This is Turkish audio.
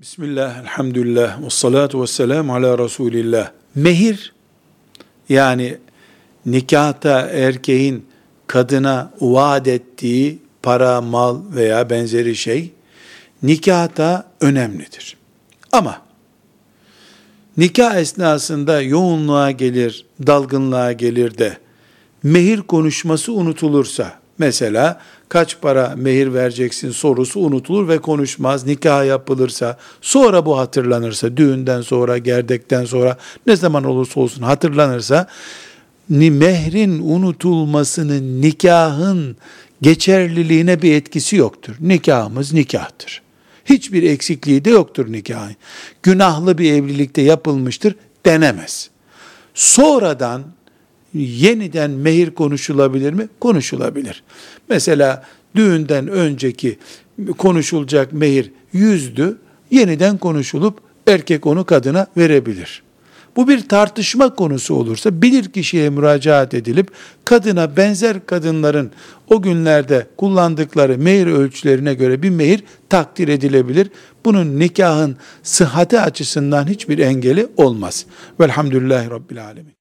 Bismillah, elhamdülillah, ve salatu ve selamu ala Resulillah. Mehir, yani nikahta erkeğin kadına vaat ettiği para, mal veya benzeri şey, nikahta önemlidir. Ama, nikah esnasında yoğunluğa gelir, dalgınlığa gelir de, mehir konuşması unutulursa, mesela kaç para mehir vereceksin sorusu unutulur ve konuşmaz. Nikah yapılırsa, sonra bu hatırlanırsa, düğünden sonra, gerdekten sonra, ne zaman olursa olsun hatırlanırsa, mehrin unutulmasının nikahın geçerliliğine bir etkisi yoktur. Nikahımız nikahtır. Hiçbir eksikliği de yoktur nikahın. Günahlı bir evlilikte yapılmıştır denemez. Sonradan yeniden mehir konuşulabilir mi? Konuşulabilir. Mesela düğünden önceki konuşulacak mehir yüzdü, yeniden konuşulup erkek onu kadına verebilir. Bu bir tartışma konusu olursa bilir kişiye müracaat edilip kadına benzer kadınların o günlerde kullandıkları mehir ölçülerine göre bir mehir takdir edilebilir. Bunun nikahın sıhhati açısından hiçbir engeli olmaz. Velhamdülillahi Rabbil Alemin.